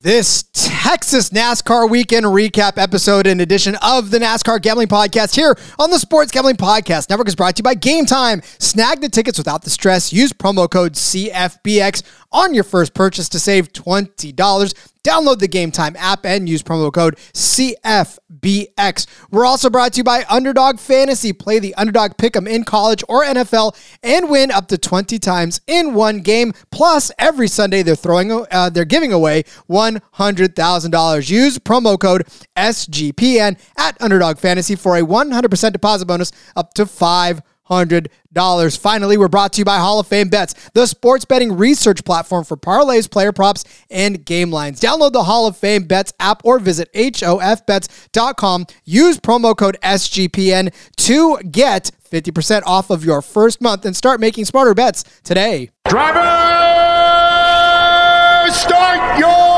This Texas NASCAR weekend recap episode, in addition of the NASCAR Gambling Podcast, here on the Sports Gambling Podcast Network, is brought to you by Game Time. Snag the tickets without the stress. Use promo code CFBX on your first purchase to save $20. Download the Game Time app and use promo code CFBX. We're also brought to you by Underdog Fantasy. Play the Underdog Pick'em in college or NFL and win up to 20 times in one game. Plus, every Sunday they're throwing uh, they're giving away $100,000. Use promo code SGPN at Underdog Fantasy for a 100% deposit bonus up to 5 $100. Finally, we're brought to you by Hall of Fame Bets, the sports betting research platform for parlays, player props, and game lines. Download the Hall of Fame Bets app or visit hofbets.com. Use promo code SGPN to get 50% off of your first month and start making smarter bets today. Driver, start your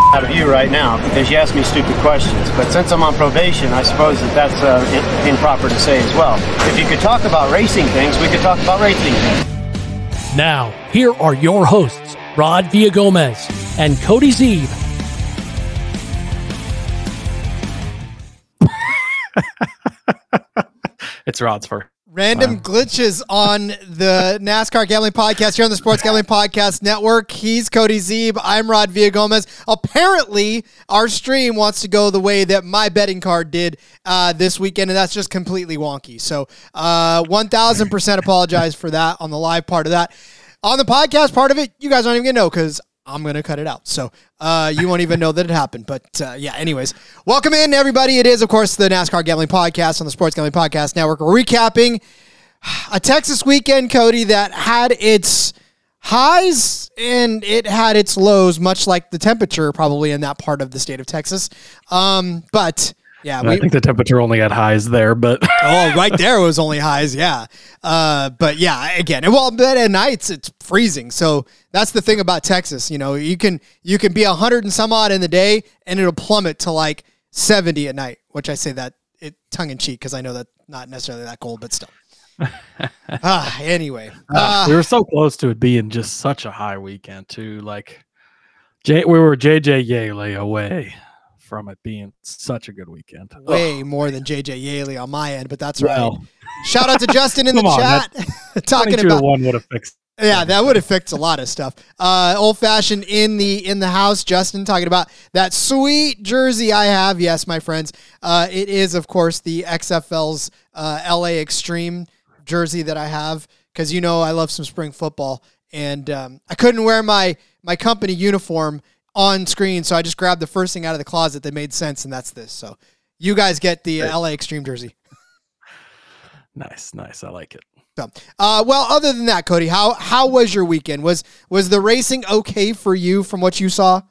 out of you right now because you ask me stupid questions. But since I'm on probation, I suppose that that's uh, in- improper to say as well. If you could talk about racing things, we could talk about racing things. Now, here are your hosts, Rod Villagomez and Cody Zeeb. It's Rod's for. Random glitches on the NASCAR Gambling Podcast here on the Sports Gambling Podcast Network. He's Cody Zeeb. I'm Rod Villagomez. Apparently, our stream wants to go the way that my betting card did uh, this weekend, and that's just completely wonky. So, uh, 1000% apologize for that on the live part of that. On the podcast part of it, you guys aren't even going to know because I'm going to cut it out. So uh, you won't even know that it happened. But uh, yeah, anyways, welcome in, everybody. It is, of course, the NASCAR Gambling Podcast on the Sports Gambling Podcast Network. We're recapping a Texas weekend, Cody, that had its highs and it had its lows, much like the temperature probably in that part of the state of Texas. Um, but yeah, I think the temperature only got highs there, but oh, right there was only highs, yeah. Uh, but yeah, again, well, but at nights it's freezing, so that's the thing about Texas. You know, you can you can be hundred and some odd in the day, and it'll plummet to like seventy at night. Which I say that it tongue in cheek because I know that's not necessarily that cold, but still. ah, anyway, uh, we were so close to it being just such a high weekend too. Like, J- we were JJ Yeley away from it being such a good weekend. way Ugh. more than JJ Yeley on my end, but that's right. Shout out to Justin in the on, chat talking about one would have fixed. Yeah, that would have fixed a lot of stuff. Uh, old fashioned in the in the house. Justin talking about that sweet jersey I have. Yes, my friends. Uh, it is of course the XFL's uh, LA Extreme jersey that I have because you know I love some spring football, and um, I couldn't wear my my company uniform on screen, so I just grabbed the first thing out of the closet that made sense, and that's this. So you guys get the uh, LA Extreme jersey. Nice, nice. I like it. So, uh, well, other than that, Cody, how how was your weekend? Was was the racing okay for you from what you saw?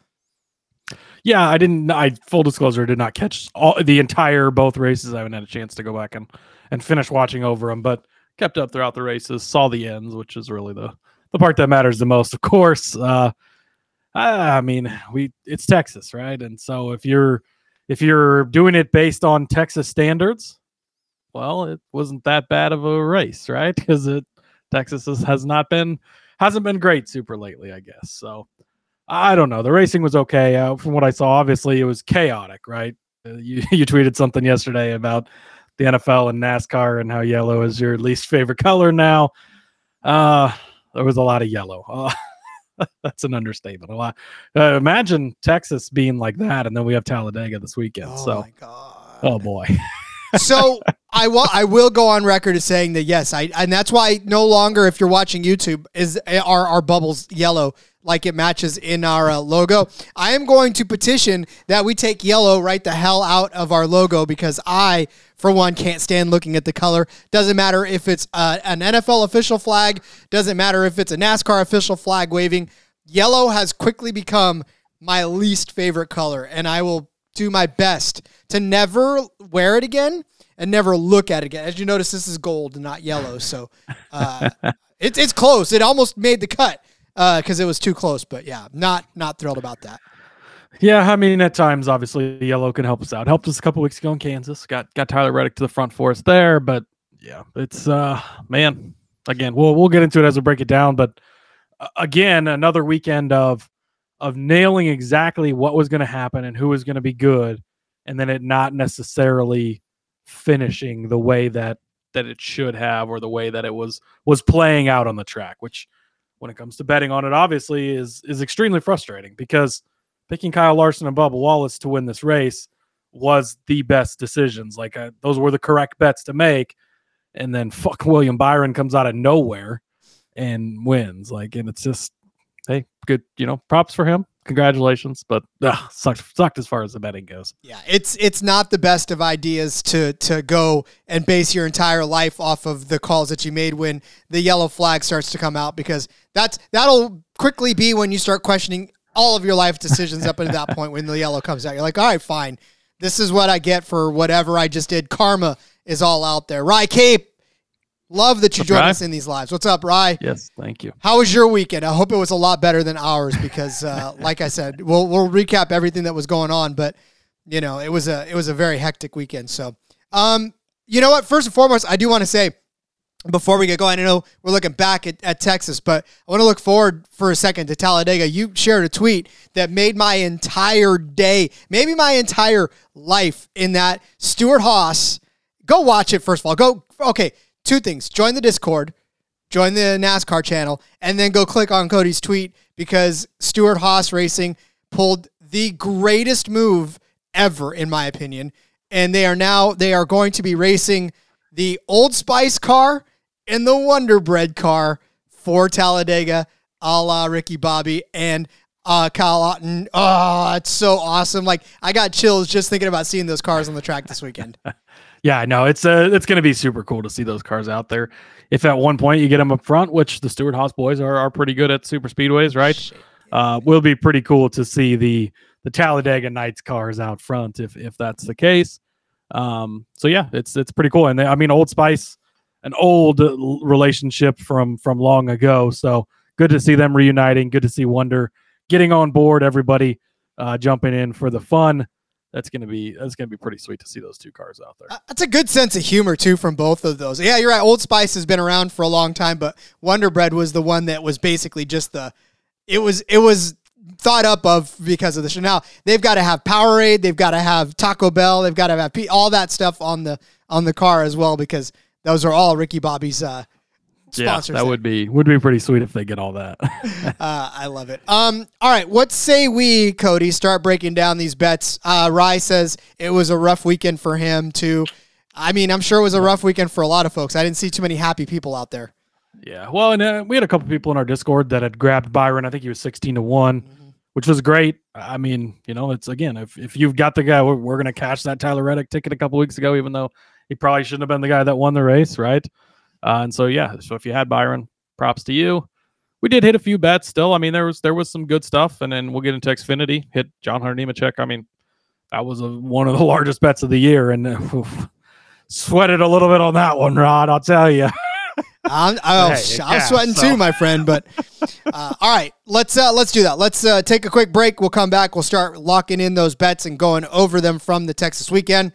Yeah, I didn't. I full disclosure, did not catch all the entire both races. I haven't had a chance to go back and and finish watching over them, but kept up throughout the races. Saw the ends, which is really the the part that matters the most, of course. Uh, I mean, we it's Texas, right? And so if you're if you're doing it based on Texas standards, well, it wasn't that bad of a race, right? Because it Texas has, has not been hasn't been great super lately, I guess. So I don't know. The racing was okay uh, from what I saw. Obviously, it was chaotic, right? Uh, you you tweeted something yesterday about the NFL and NASCAR and how yellow is your least favorite color now. Uh, there was a lot of yellow. Uh, that's an understatement. A lot. Uh, imagine Texas being like that, and then we have Talladega this weekend. Oh so, my god. oh boy. so I will. I will go on record as saying that yes, I and that's why no longer, if you're watching YouTube, is our our bubbles yellow like it matches in our uh, logo. I am going to petition that we take yellow right the hell out of our logo because I, for one, can't stand looking at the color. Doesn't matter if it's uh, an NFL official flag. Doesn't matter if it's a NASCAR official flag waving. Yellow has quickly become my least favorite color, and I will do my best to never wear it again and never look at it again. As you notice, this is gold and not yellow, so uh, it's it's close. It almost made the cut because uh, it was too close. But yeah, not not thrilled about that. Yeah, I mean, at times, obviously, yellow can help us out. Helped us a couple weeks ago in Kansas. Got got Tyler Reddick to the front for us there, but yeah, it's uh, man. Again, we'll we'll get into it as we break it down. But uh, again, another weekend of of nailing exactly what was going to happen and who was going to be good, and then it not necessarily finishing the way that that it should have or the way that it was was playing out on the track, which when it comes to betting on it, obviously is is extremely frustrating because picking Kyle Larson and Bubba Wallace to win this race was the best decisions. Like uh, those were the correct bets to make, and then fuck William Byron comes out of nowhere and wins. Like, and it's just hey, good, you know, props for him. Congratulations, but ugh, sucked sucked as far as the betting goes. Yeah, it's it's not the best of ideas to to go and base your entire life off of the calls that you made when the yellow flag starts to come out because that's that'll quickly be when you start questioning all of your life decisions up until that point when the yellow comes out. You're like, all right, fine. This is what I get for whatever I just did. Karma is all out there. Rye Cape, Love that you joined us in these lives. What's up, Rye? Yes, thank you. How was your weekend? I hope it was a lot better than ours because, uh, like I said, we'll we'll recap everything that was going on. But you know, it was a it was a very hectic weekend. So, um, you know what? First and foremost, I do want to say before we get going, I know we're looking back at, at Texas, but I want to look forward for a second to Talladega. You shared a tweet that made my entire day, maybe my entire life, in that Stewart-Haas. Go watch it first of all. Go okay two things join the Discord, join the NASCAR channel, and then go click on Cody's tweet because Stewart-Haas Racing pulled the greatest move ever, in my opinion. And they are now they are going to be racing the Old Spice car and the Wonder Bread car for Talladega, a la Ricky Bobby and uh, Cal Naughton. Oh, it's so awesome! Like I got chills just thinking about seeing those cars on the track this weekend. yeah, no, it's uh, it's going to be super cool to see those cars out there. If at one point you get them up front, which the Stewart-Haas boys are, are pretty good at super speedways, right? Shit. Uh, will be pretty cool to see the the Talladega Nights cars out front if if that's the case. Um, so yeah, it's it's pretty cool. And they, I mean, Old Spice, an old relationship from from long ago. So good to see them reuniting. Good to see Wonder getting on board. Everybody uh, jumping in for the fun that's gonna be that's gonna be pretty sweet to see those two cars out there. Uh, that's a good sense of humor too from both of those. Yeah, you're right. Old Spice has been around for a long time, but Wonder Bread was the one that was basically just the. It was it was thought up of because of the show. Now they've got to have Powerade, they've got to have Taco Bell, they've got to have all that stuff on the on the car as well because those are all Ricky Bobby's uh, sponsors. Yeah, that would be would be pretty sweet if they get all that. uh, I love it. Um, all right, what say we, Cody, start breaking down these bets? Uh, Rye says it was a rough weekend for him too. I mean, I'm sure it was a rough weekend for a lot of folks. I didn't see too many happy people out there. Yeah, well, and uh, we had a couple people in our Discord that had grabbed Byron. I think he was 16 to one. Mm-hmm. Which was great. I mean, you know, it's again, if, if you've got the guy, we're, we're going to cash that Tyler Reddick ticket a couple weeks ago, even though he probably shouldn't have been the guy that won the race, right? Uh, and so yeah, so if you had Byron, props to you. We did hit a few bets still. I mean, there was there was some good stuff, and then we'll get into Xfinity. Hit John Hunter Nemechek. I mean, that was a, one of the largest bets of the year, and uh, oof, sweated a little bit on that one, Rod. I'll tell you. I'm, I'm, hey, I'm sweating so. too, my friend. But uh, all right, let's uh, let's do that. Let's uh, take a quick break. We'll come back. We'll start locking in those bets and going over them from the Texas weekend.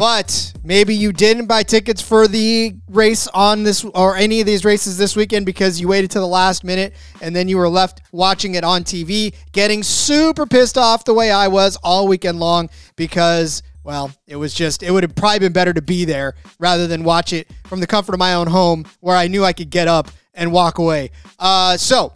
But maybe you didn't buy tickets for the race on this or any of these races this weekend because you waited to the last minute and then you were left watching it on TV, getting super pissed off the way I was all weekend long because, well, it was just, it would have probably been better to be there rather than watch it from the comfort of my own home where I knew I could get up and walk away. Uh, so,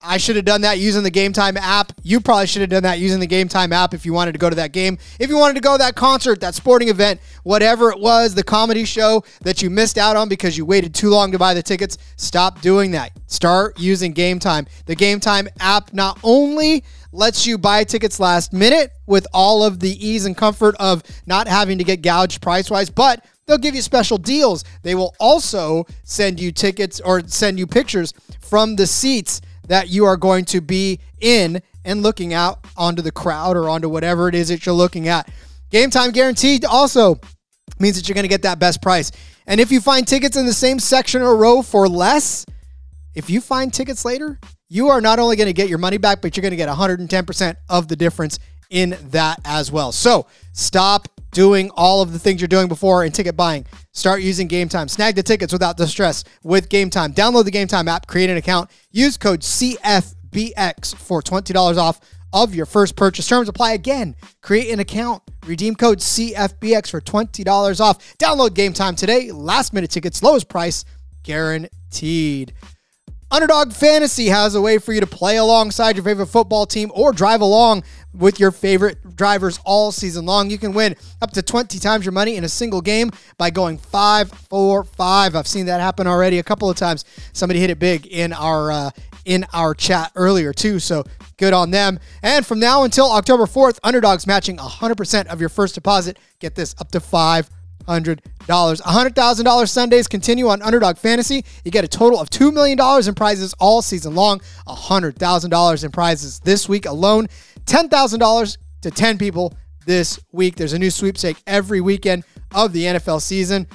I should have done that using the Game Time app. You probably should have done that using the Game Time app if you wanted to go to that game. If you wanted to go to that concert, that sporting event, whatever it was, the comedy show that you missed out on because you waited too long to buy the tickets, stop doing that. Start using Game Time. The Game Time app not only lets you buy tickets last minute with all of the ease and comfort of not having to get gouged price wise, but they'll give you special deals. They will also send you tickets or send you pictures from the seats that you are going to be in and looking out onto the crowd or onto whatever it is that you're looking at. Game time guaranteed also means that you're going to get that best price. And if you find tickets in the same section or row for less, if you find tickets later, you are not only going to get your money back, but you're going to get 110% of the difference in that as well. So stop doing all of the things you're doing before in ticket buying. Start using Game Time. Snag the tickets without the stress with Game Time. Download the Game Time app, create an account, use code CFBX for $20 off of your first purchase. Terms apply again. Create an account, redeem code CFBX for $20 off. Download Game Time today. Last minute tickets, lowest price guaranteed. Underdog Fantasy has a way for you to play alongside your favorite football team or drive along with your favorite drivers all season long. You can win up to 20 times your money in a single game by going 5 4 5. I've seen that happen already a couple of times. Somebody hit it big in our uh, in our chat earlier too, so good on them. And from now until October 4th, Underdogs matching 100% of your first deposit. Get this up to 5 hundred dollars. hundred thousand dollars Sundays continue on Underdog Fantasy. You get a total of two million dollars in prizes all season long. hundred thousand dollars in prizes this week alone. Ten thousand dollars to ten people this week. There's a new sweepstake every weekend of the NFL season.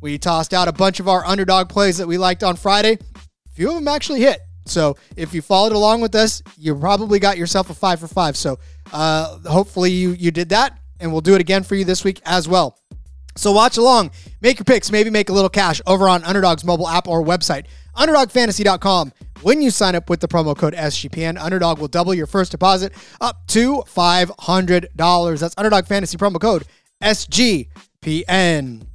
We tossed out a bunch of our underdog plays that we liked on Friday. A few of them actually hit. So if you followed along with us, you probably got yourself a five for five. So uh, hopefully you you did that, and we'll do it again for you this week as well. So watch along, make your picks, maybe make a little cash over on Underdog's mobile app or website, underdogfantasy.com. When you sign up with the promo code SGPN, Underdog will double your first deposit up to $500. That's Underdog Fantasy promo code SGPN.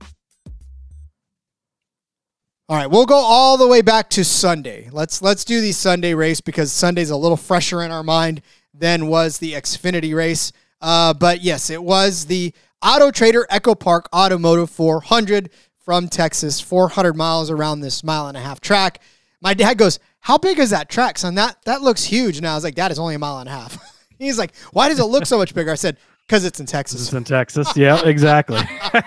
All right, we'll go all the way back to Sunday. Let's let's do the Sunday race because Sunday's a little fresher in our mind than was the Xfinity race. Uh, but yes, it was the Autotrader EchoPark Automotive 400 from Texas, 400 miles around this mile and a half track. My dad goes, "How big is that track, son? That that looks huge." And I was like, "That is only a mile and a half." He's like, "Why does it look so much bigger?" I said, "Because it's in Texas." It's in Texas. Yeah, exactly.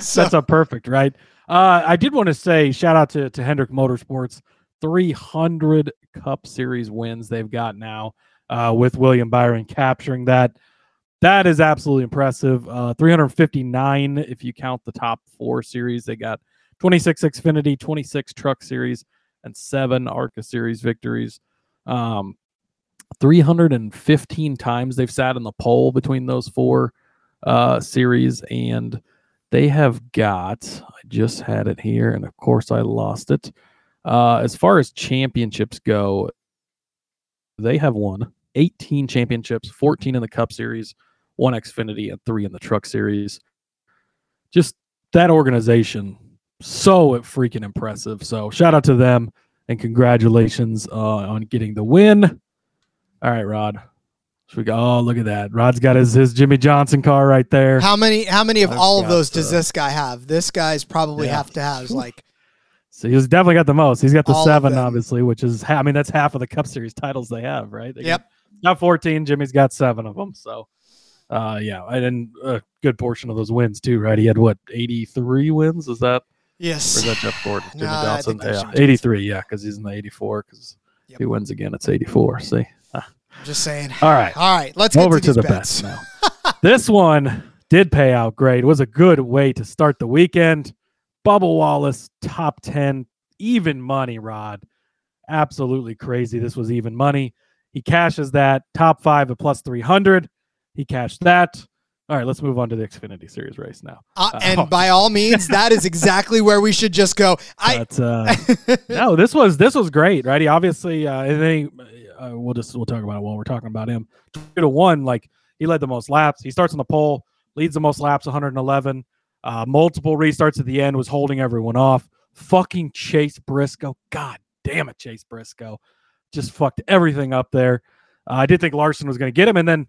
So- That's a perfect, right? Uh, I did want to say shout out to to Hendrick Motorsports, 300 Cup Series wins they've got now uh, with William Byron capturing that. That is absolutely impressive. Uh, 359 if you count the top four series. They got 26 Xfinity, 26 Truck Series, and seven ARCA Series victories. Um, 315 times they've sat in the pole between those four uh, series, and they have got. I just had it here, and of course I lost it. Uh, as far as championships go, they have won 18 championships, 14 in the Cup Series, one Xfinity, and three in the Truck Series. Just that organization, so freaking impressive. So shout out to them and congratulations uh, on getting the win. All right, Rod. Should we go? Oh, look at that. Rod's got his, his Jimmie Johnson car right there. How many how many of I've all of got, those does this guy have? This guy's probably Yeah. have to have like So he's definitely got the most. He's got the seven, obviously, which is I mean that's half of the Cup Series titles they have, right? They Yep. got, got fourteen. Jimmie's got seven of them. So, uh, yeah, and then a good portion of those wins too, right? He had what eighty three wins? Is that or yes. is that Jeff Gordon? Jimmie No, Johnson. Yeah, eighty three. Yeah, because he's in the eighty four. Because Yep. he wins again, it's eighty four. See. I'm Just saying. All right. All right, let's get over to, to, the bets. now. this one did pay out great. It was a good way to start the weekend. Bubba Wallace, top 10, even money, Rod. Absolutely crazy. This was even money. He cashes that. Top five at plus 300. He cashed that. All right, let's move on to the Xfinity Series race now. Uh, Uh, and by all means, that is exactly where we should just go. I But uh, no, this was this was great, right? He obviously, uh, and then he, uh, we'll just we'll talk about it while we're talking about him. Two to one, like he led the most laps. He starts on the pole, leads the most laps, 111. Uh, multiple restarts at the end, was holding everyone off. Fucking Chase Briscoe, god damn it, Chase Briscoe, just fucked everything up there. Uh, I did think Larson was going to get him, and then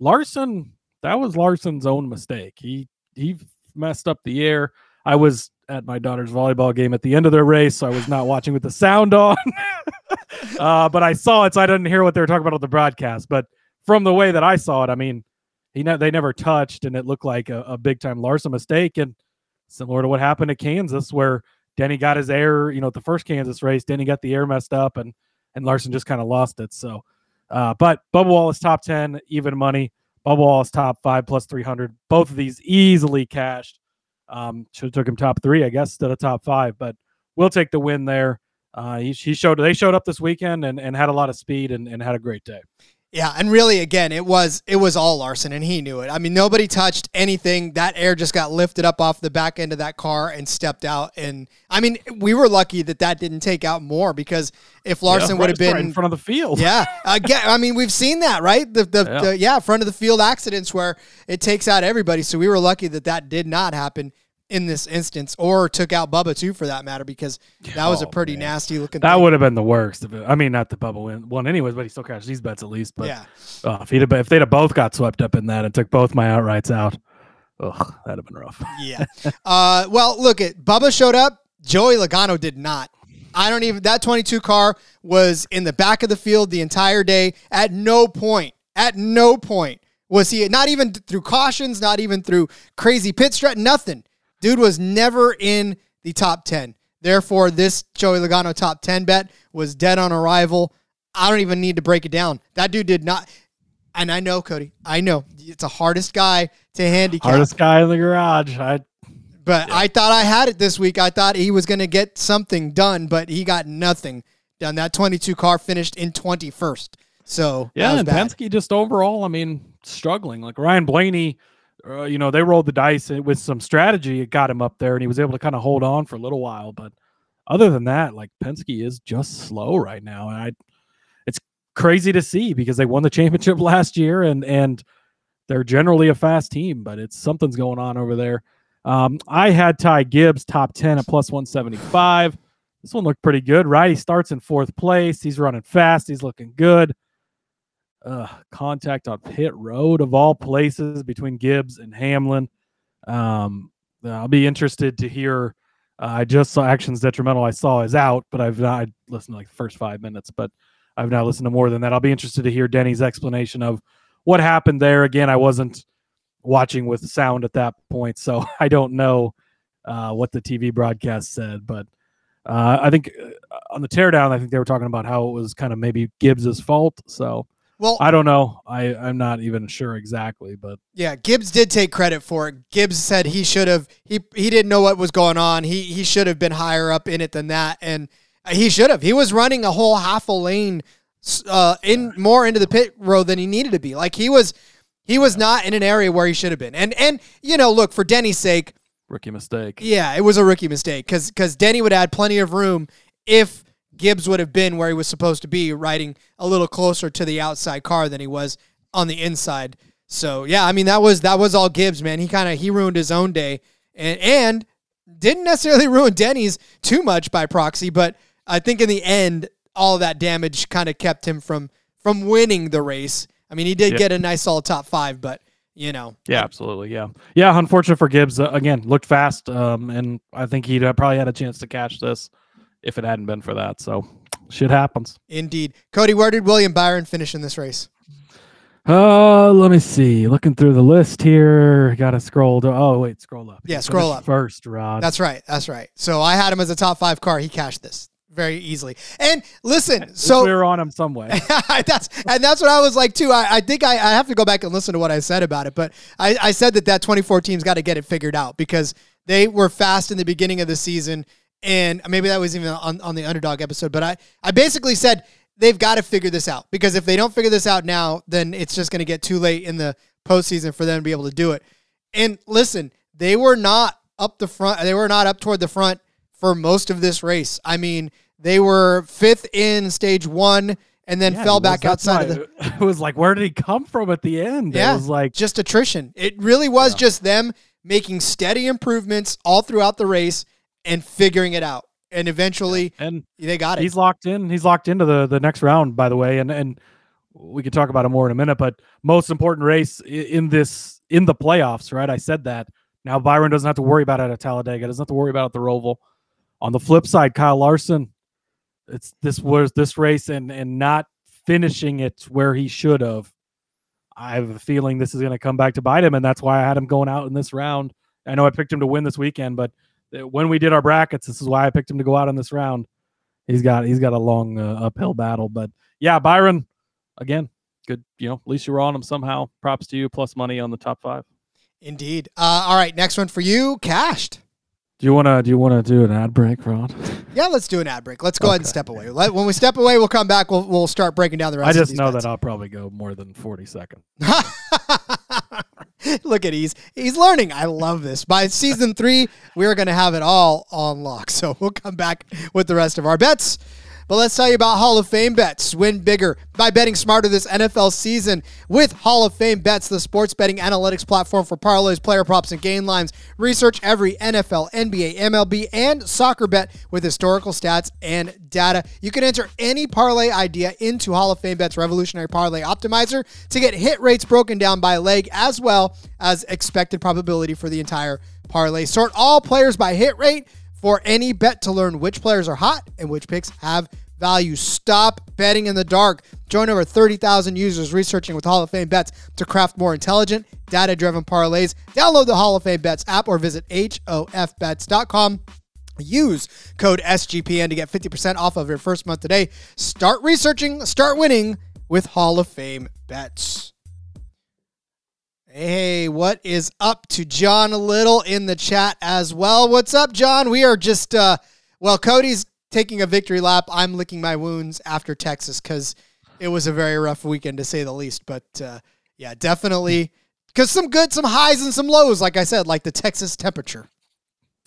Larson, that was Larson's own mistake. He he messed up the air. I was at my daughter's volleyball game at the end of their race, so I was not watching with the sound on. uh, but I saw it, so I didn't hear what they were talking about on the broadcast. But from the way that I saw it, I mean, he ne- they never touched, and it looked like a, a big time Larson mistake, and similar to what happened at Kansas, where Denny got his air. You know, at the first Kansas race, Denny got the air messed up, and and Larson just kind of lost it. So, uh, but Bubba Wallace top ten, even money. Bubba Wallace top five plus three hundred. Both of these easily cashed. Um, should have took him top three, I guess, instead of top five, but we'll take the win there. Uh, he, he showed they showed up this weekend and, and had a lot of speed and, and had a great day. Yeah, and really, again, it was it was all Larson, and he knew it. I mean, nobody touched anything. That air just got lifted up off the back end of that car and stepped out. And I mean, we were lucky that that didn't take out more because if Larson Yeah, would have been right in front of the field. yeah, again, I mean, we've seen that, right? The, the, Yeah. the yeah, front of the field accidents where it takes out everybody. So we were lucky that that did not happen in this instance, or took out Bubba too, for that matter, because that was a Oh, pretty man. nasty looking. That thing. would have been the worst. It, I mean, not the bubble win one anyways, but he still cashed these bets at least. But yeah. uh, if he'd have, if they'd have both got swept up in that and took both my outrights out, ugh, that'd have been rough. Yeah. uh, well, look at Bubba showed up. Joey Logano did not. I don't even. That 22 car was in the back of the field the entire day. At no point, at no point was he not even through cautions, not even through crazy pit strat, nothing. Dude was never in the top 10. Therefore, this Joey Logano top 10 bet was dead on arrival. I don't even need to break it down. That dude did not. And I know, Cody. I know it's the hardest guy to handicap. Hardest guy in the garage. I But I thought I had it this week. I thought he was going to get something done, but he got nothing done. That 22 car finished in 21st. So yeah, and bad. Penske just overall, I mean, struggling. Like Ryan Blaney, uh, you know, they rolled the dice with some strategy. It got him up there, and he was able to kind of hold on for a little while. But other than that, like Penske is just slow right now, and I, it's crazy to see because they won the championship last year, and and they're generally a fast team, but it's something's going on over there. Um, I had Ty Gibbs top ten at plus one seventy five. This one looked pretty good, right? He starts in fourth place. He's running fast. He's looking good uh, contact on pit road of all places between Gibbs and Hamlin. Um, I'll be interested to hear. Uh, I just saw actions detrimental. I saw is out, but I've not I listened to like the first five minutes, but I've not listened to more than that. I'll be interested to hear Denny's explanation of what happened there. Again, I wasn't watching with sound at that point, so I don't know uh, what the TV broadcast said, but uh, I think uh, on the teardown, I think they were talking about how it was kind of maybe Gibbs's fault. So well, I don't know. I I'm not even sure exactly, but yeah, Gibbs did take credit for it. Gibbs said he should have. He he didn't know what was going on. He he should have been higher up in it than that, and he should have. He was running a whole half a lane, uh, in more into the pit road than he needed to be. Like he was, he was not in an area where he should have been. And and you know, look for Denny's sake, rookie mistake. Yeah, it was a rookie mistake because because Denny would add plenty of room if Gibbs would have been where he was supposed to be, riding a little closer to the outside car than he was on the inside. So yeah, I mean that was that was all Gibbs, man. He kind of he ruined his own day and and didn't necessarily ruin Denny's too much by proxy, but I think in the end all that damage kind of kept him from from winning the race. I mean, he did Yeah. get a nice all top five, but you know, Yeah, absolutely. Yeah, yeah. Unfortunate for Gibbs. Uh, again, looked fast, um, and I think he'd uh, probably had a chance to catch this if it hadn't been for that. So, shit happens. indeed. Cody, where did William Byron finish in this race? Uh, let me see. Looking through the list here, got to scroll. To, oh, wait, scroll up. Yeah, He scroll up. first, Rod. That's right. That's right. So I had him as a top five car. He cashed this very easily. And listen, so we so were on him some way. that's and that's what I was like too. I, I think I, I have to go back and listen to what I said about it, but I, I said that that 24 team's got to get it figured out because they were fast in the beginning of the season, and maybe that was even on, on the underdog episode. But I I basically said they've got to figure this out because if they don't figure this out now, then it's just going to get too late in the postseason for them to be able to do it. And listen, they were not up the front. They were not up toward the front for most of this race. I mean, they were fifth in stage one and then Yeah, fell was- back outside of the It was like, where did he come from at the end? Yeah. It was like, just attrition. It really was just them making steady improvements all throughout the race and figuring it out. and eventually And they got it. he's locked in. He's locked into the the next round, by the way. And and we could talk about it more in a minute. But most important race in this in the playoffs, right? I said that. Now Byron doesn't have to worry about it at Talladega. Doesn't have to worry about it at the Roval. On the flip side, Kyle Larson, it's this was this race and and not finishing it where he should have. I have a feeling this is going to come back to bite him, and that's why I had him going out in this round. I know I picked him to win this weekend, but when we did our brackets, this is why I picked him to go out in this round. He's got he's got a long uh, uphill battle, but yeah, Byron, again, good. You know, at least you were on him somehow. Props to you. Plus money on the top five. Indeed. Uh, all right, next one for you, cashed. Do you wanna do you wanna do an ad break, Rod? Yeah, let's do an ad break. Let's go ahead and step away. Let, when we step away, we'll come back. We'll we'll start breaking down the rest. I of just these know bets. that I'll probably go more than forty seconds. Look at he's he's learning. I love this. By season three, we're gonna have it all on lock. So we'll come back with the rest of our bets. But let's tell you about Hall of Fame bets. Win bigger by betting smarter this NFL season with Hall of Fame bets, the sports betting analytics platform for parlays, player props, and game lines. Research every NFL, NBA, MLB, and soccer bet with historical stats and data. You can enter any parlay idea into Hall of Fame bets revolutionary parlay optimizer to get hit rates broken down by leg as well as expected probability for the entire parlay. Sort all players by hit rate for any bet to learn which players are hot and which picks have value. Stop betting in the dark. Join over 30,000 users researching with Hall of Fame bets to craft more intelligent, data driven parlays. Download the Hall of Fame bets app or visit hofbets.com. Use code SGPN to get 50% off of your first month today. Start researching, start winning with Hall of Fame bets. Hey, what is up to John Little in the chat as well? What's up, John? We are just, uh, well, Cody's taking a victory lap. I'm licking my wounds after Texas because it was a very rough weekend to say the least. But uh, yeah, definitely because some good, some highs and some lows, like I said, like the Texas temperature.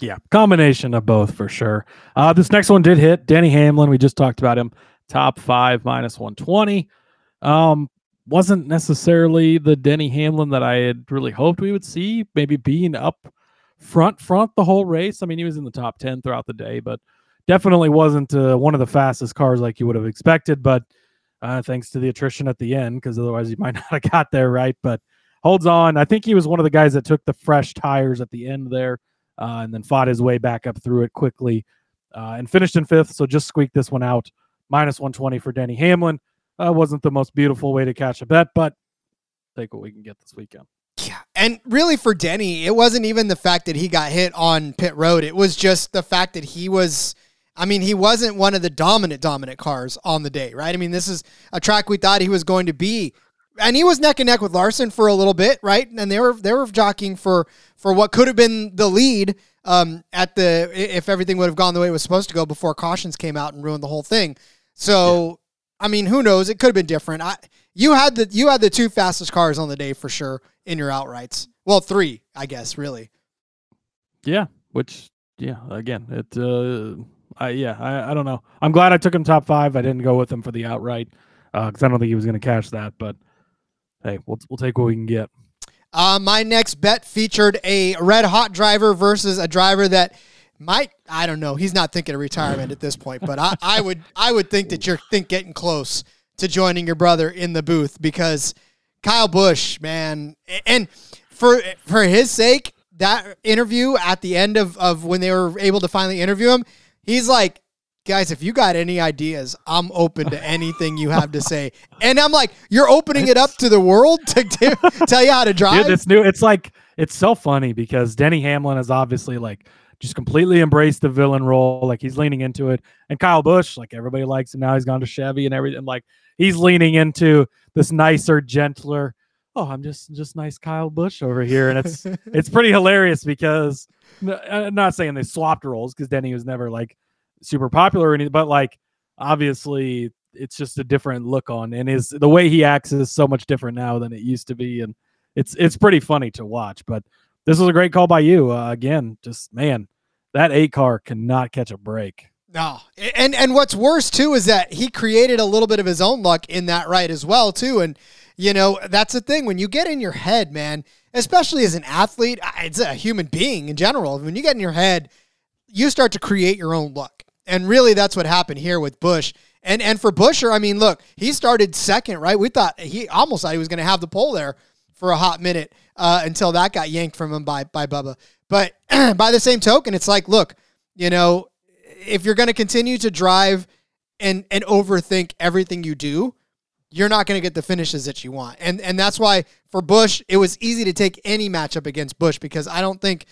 Yeah, combination of both for sure. Uh, this next one did hit. Denny Hamlin, we just talked about him. Top five minus 120. Um, wasn't necessarily the Denny Hamlin that I had really hoped we would see. Maybe being up front, front the whole race. I mean, he was in the top 10 throughout the day, but definitely wasn't uh, one of the fastest cars like you would have expected. But uh, thanks to the attrition at the end, because otherwise he might not have got there right. But holds on. I think he was one of the guys that took the fresh tires at the end there uh, and then fought his way back up through it quickly uh, and finished in fifth. So just squeaked this one out. Minus 120 for Denny Hamlin. Uh, wasn't the most beautiful way to catch a bet, but take what we can get this weekend. Yeah. And really for Denny, it wasn't even the fact that he got hit on pit road. It was just the fact that he was I mean, he wasn't one of the dominant dominant cars on the day, right? I mean, this is a track we thought he was going to be. And he was neck and neck with Larson for a little bit, right? And they were they were jockeying for for what could have been the lead um, at the if everything would have gone the way it was supposed to go before cautions came out and ruined the whole thing. So, I mean, who knows? It could have been different. I you had the you had the two fastest cars on the day for sure in your outrights. Well, three, I guess, really. Yeah, which yeah, again, it uh I yeah, I, I don't know. I'm glad I took him top 5. I didn't go with him for the outright uh cuz I don't think he was going to catch that, but hey, we'll we'll take what we can get. Uh, my next bet featured a red hot driver versus a driver that might I don't know. He's not thinking of retirement at this point, but I, I would I would think that you're think getting close to joining your brother in the booth because Kyle Busch, man, and for for his sake, that interview at the end of, of when they were able to finally interview him, he's like, guys, if you got any ideas, I'm open to anything you have to say. And I'm like, you're opening it up to the world to, to tell you how to drive. Dude, it's new. It's like it's so funny because Denny Hamlin is obviously like just completely embraced the villain role. Like he's leaning into it. And Kyle Busch, like everybody likes him now. He's gone to Chevy and everything. Like he's leaning into this nicer, gentler. Oh, I'm just just nice Kyle Busch over here, and it's it's pretty hilarious because I'm not saying they swapped roles because Denny was never like super popular or anything, but like obviously it's just a different look on and his the way he acts is so much different now than it used to be and it's it's pretty funny to watch but this was a great call by you uh, again just man that eight car cannot catch a break No, and and what's worse too is that he created a little bit of his own luck in that right as well too. And you know that's the thing when you get in your head, man. Especially as an athlete, it's a human being in general. When you get in your head, you start to create your own luck. And really, that's what happened here with Busch. And and for Busher, I mean, look, he started second, right? We thought he almost thought he was going to have the pole there for a hot minute uh, until that got yanked from him by by Bubba. But by the same token, it's like, look, you know, if you're going to continue to drive and and overthink everything you do, you're not going to get the finishes that you want. And and that's why for Busch, it was easy to take any matchup against Busch because I don't think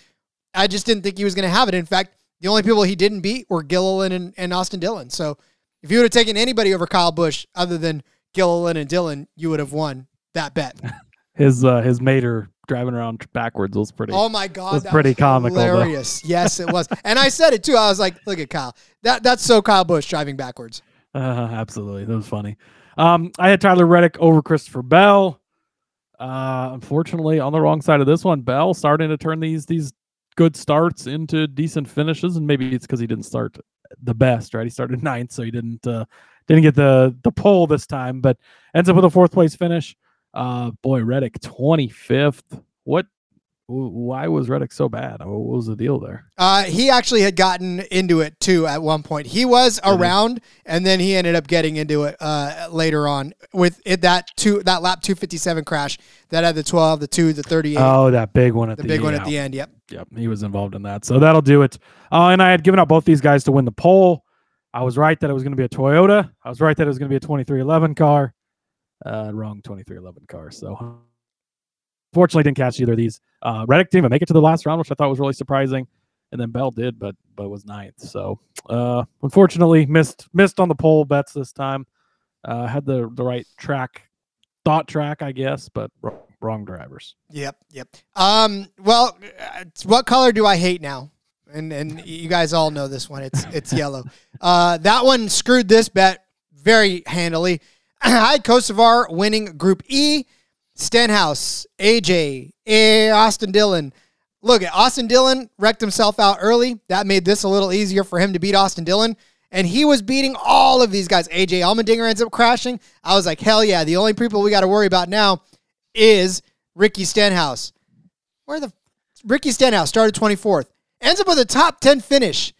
I just didn't think he was going to have it. In fact, the only people he didn't beat were Gilliland and, and Austin Dillon. So if you would have taken anybody over Kyle Busch other than Gilliland and Dillon, you would have won that bet. His uh, his mater driving around backwards was pretty. Oh my god, was that pretty was comical. Hilarious. yes, it was. And I said it too. I was like, "Look at Kyle. That that's so Kyle Busch driving backwards." Uh, absolutely, that was funny. Um, I had Tyler Reddick over Christopher Bell. Uh, unfortunately, on the wrong side of this one, Bell starting to turn these these good starts into decent finishes, and maybe it's because he didn't start the best, right? He started ninth, so he didn't uh, didn't get the the pole this time, but ends up with a fourth place finish. Uh, boy, Reddick twenty fifth. What? Why was Reddick so bad? What was the deal there? Uh, he actually had gotten into it too at one point. He was he? around, and then he ended up getting into it uh, later on with it, that two that lap two fifty seven crash that had the twelve, the two, the thirty eight, Oh, that big one at the the, big one at the end. Yep. Yep, he was involved in that. So that'll do it. Uh, and I had given out both these guys to win the pole. I was right that it was going to be a Toyota. I was right that it was going to be a 2311 car. Uh, wrong 2311 car. So fortunately, didn't catch either of these. Uh, Reddick didn't even make it to the last round, which I thought was really surprising. And then Bell did, but but was ninth. So uh, unfortunately, missed missed on the pole bets this time. Uh, had the the right track, thought track, I guess, but wrong, wrong drivers. Yep. Yep. Um. Well, what color do I hate now? And and you guys all know this one. It's it's yellow. Uh, that one screwed this bet very handily. I Hocevar winning Group E. Stenhouse, AJ, Austin Dillon. Look, at Austin Dillon wrecked himself out early. That made this a little easier for him to beat Austin Dillon. And he was beating all of these guys. AJ Allmendinger ends up crashing. I was like, hell yeah. The only people we got to worry about now is Ricky Stenhouse. Where the Ricky Stenhouse started 24th. Ends up with a top 10 finish.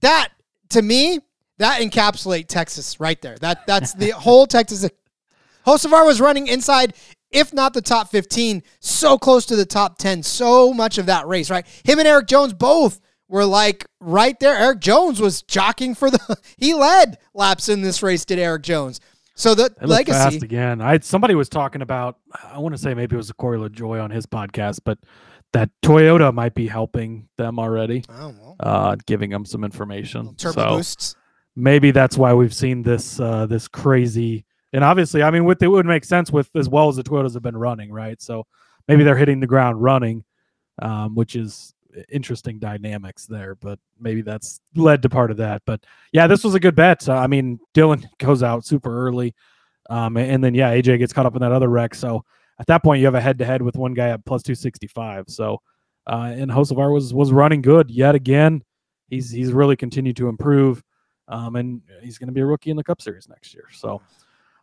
That to me, that encapsulate Texas right there. That that's the whole Texas. Hocevar was running inside, if not the top 15, so close to the top 10. So much of that race, right? Him and Erik Jones both were like right there. Erik Jones was jockeying for the. He led laps in this race. Did Erik Jones? So the It looked fast legacy. again. I somebody was talking about. I want to say maybe it was a Corey LaJoie on his podcast, but that Toyota might be helping them already, Oh, well, uh, giving them some information. turbo so boosts. Maybe that's why we've seen this uh, this crazy. And obviously, I mean, with it would make sense with as well as the Toyotas have been running, right? So maybe they're hitting the ground running, um, which is interesting dynamics there. But maybe that's led to part of that. But yeah, this was a good bet. Uh, I mean, Dillon goes out super early, um, and then yeah, AJ gets caught up in that other wreck. So at that point, you have a head to head with one guy at plus two sixty five. So uh, and Hocevar was was running good yet again. He's he's really continued to improve, um, and he's going to be a rookie in the Cup Series next year. So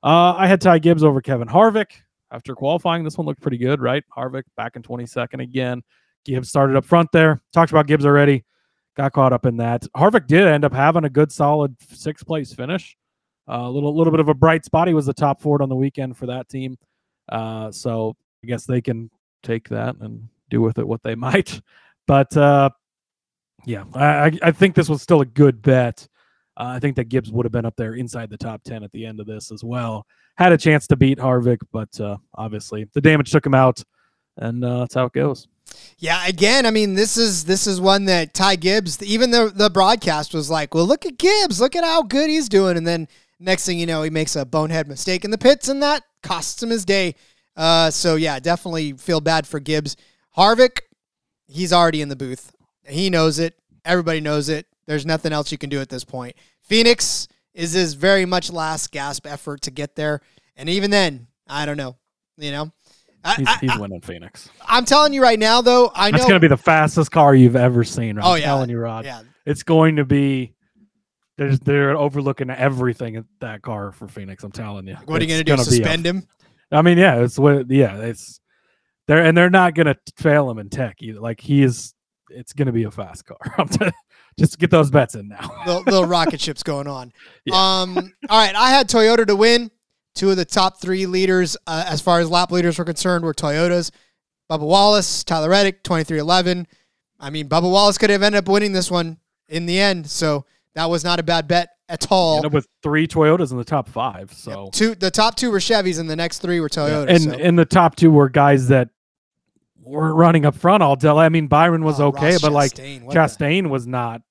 uh, I had Ty Gibbs over Kevin Harvick after qualifying. This one looked pretty good, right? Harvick back in 22nd again. Gibbs started up front there. Talked about Gibbs already. Got caught up in that. Harvick did end up having a good, solid sixth place finish. A little, little bit of a bright spot. He was the top Ford on the weekend for that team. Uh, so I guess they can take that and do with it what they might. But uh, yeah, I- I think this was still a good bet. Uh, I think that Gibbs would have been up there inside the top 10 at the end of this as well. Had a chance to beat Harvick, but uh, obviously the damage took him out, and uh, that's how it goes. Yeah, again, I mean, this is this is one that Ty Gibbs, even the the broadcast was like, "Well, look at Gibbs, look at how good he's doing," and then next thing you know, he makes a bonehead mistake in the pits, and that costs him his day. Uh, so yeah, definitely feel bad for Gibbs. Harvick, he's already in the booth. He knows it. Everybody knows it. There's nothing else you can do at this point. Phoenix is his very much last gasp effort to get there, and even then, I don't know. You know, I, He's, I, he's winning Phoenix. I'm telling you right now, though, I know It's going to be the fastest car you've ever seen. Right? Oh I'm yeah, telling you, Rod. Yeah, It's going to be. There's they're overlooking everything at that car for Phoenix. I'm telling you. what are you gonna do? be a- Suspend him? I mean, yeah, it's what. Yeah, it's they're and they're not gonna fail him in tech either. Like he is. It's gonna be a fast car. I'm t- just get those bets in now. little, little rocket ships going on. Yeah. Um, all right, I had Toyota to win. Two of the top three leaders, uh, as far as lap leaders were concerned, were Toyotas. Bubba Wallace, Tyler Reddick, 23-11. I mean, Bubba Wallace could have ended up winning this one in the end, so that was not a bad bet at all. Ended up with three Toyotas in the top five. So Two, the top two were Chevys, and the next three were Toyotas. and so. and the top two were guys that were running up front all day. I mean, Byron was Oh, okay, Ross but like Chastain, what Chastain was not.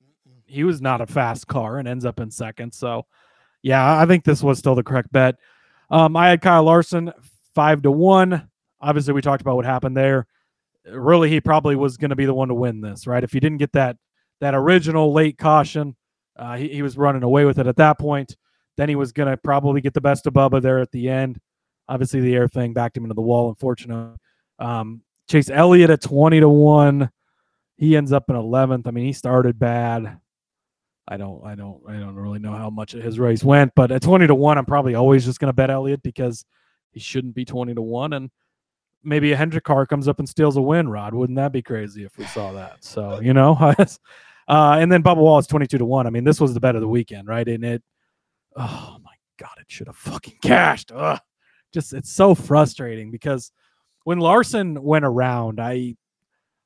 He was not a fast car and ends up in second. So, yeah, I think this was still the correct bet. Um, I had Kyle Larson five to one. Obviously, we talked about what happened there. Really, he probably was going to be the one to win this, right? If he didn't get that that original late caution, uh, he, he was running away with it at that point. Then he was going to probably get the best of Bubba there at the end. Obviously, the air thing backed him into the wall, unfortunately. Um, Chase Elliott at 20 to 1. He ends up in 11th. I mean, he started bad. I don't I don't I don't really know how much his race went, but at 20 to 1, I'm probably always just going to bet Elliott because he shouldn't be 20 to 1 and maybe a Hendrick car comes up and steals a win, Rod. Wouldn't that be crazy if we saw that? So, you know, uh, and then Bubba Wallace 22 to 1. I mean, this was the bet of the weekend, right? And it oh my god, it should have fucking cashed. Ugh. Just it's so frustrating because when Larson went around, I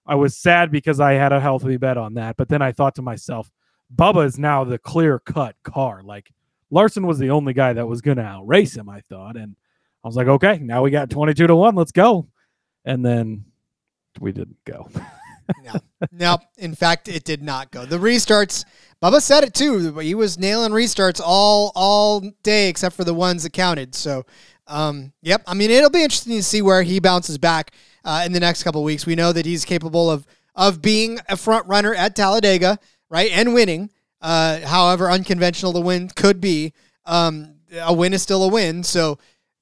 I was sad because I had a healthy bet on that, but then I thought to myself, Bubba is now the clear cut car. Like Larson was the only guy that was going to outrace him, I thought, and I was like, okay, now we got twenty two to one, let's go, and then we didn't go. no, no. In fact, it did not go. The restarts. Bubba said it too. He was nailing restarts all all day, except for the ones that counted. So, um, yep. I mean, it'll be interesting to see where he bounces back uh, in the next couple weeks. We know that he's capable of of being a front runner at Talladega, right, and winning. Uh, however unconventional the win could be, um, a win is still a win. So,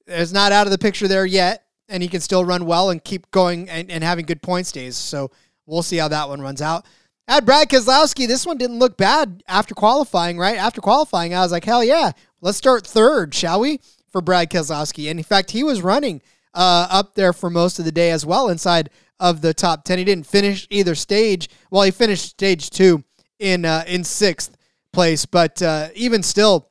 it's not out of the picture there yet, and he can still run well and keep going and, and having good points days. So. We'll see how that one runs out. At Brad Keselowski, this one didn't look bad after qualifying, right? After qualifying, I was like, hell yeah, let's start third, shall we? For Brad Keselowski. And in fact, he was running uh, up there for most of the day as well inside of the top 10. He didn't finish either stage. Well, he finished stage two in, uh, in sixth place, but uh, even still,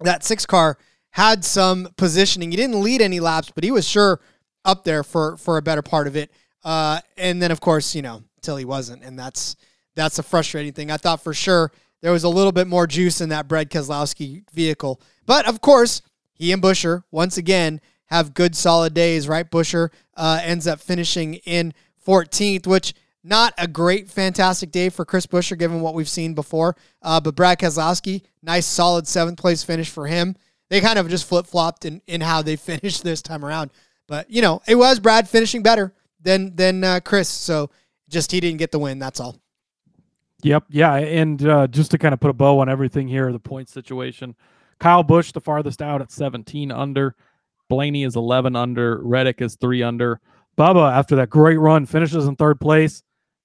that six car had some positioning. He didn't lead any laps, but he was sure up there for, for a better part of it. Uh, and then of course, you know, till he wasn't, and that's that's a frustrating thing. I thought for sure there was a little bit more juice in that Brad Keselowski vehicle, but of course, he and Buescher once again have good solid days. Right, Buescher uh, ends up finishing in 14th, which not a great, fantastic day for Chris Buescher given what we've seen before. Uh, but Brad Keselowski, nice, solid seventh place finish for him. They kind of just flip flopped in, in how they finished this time around. But, you know, it was Brad finishing better than than uh, Chris. So just he didn't get the win. That's all. Yep. Yeah. And uh, just to kind of put a bow on everything here, the point situation Kyle Busch, the farthest out at 17 under. Blaney is 11 under. Reddick is three under. Bubba, after that great run, finishes in third place.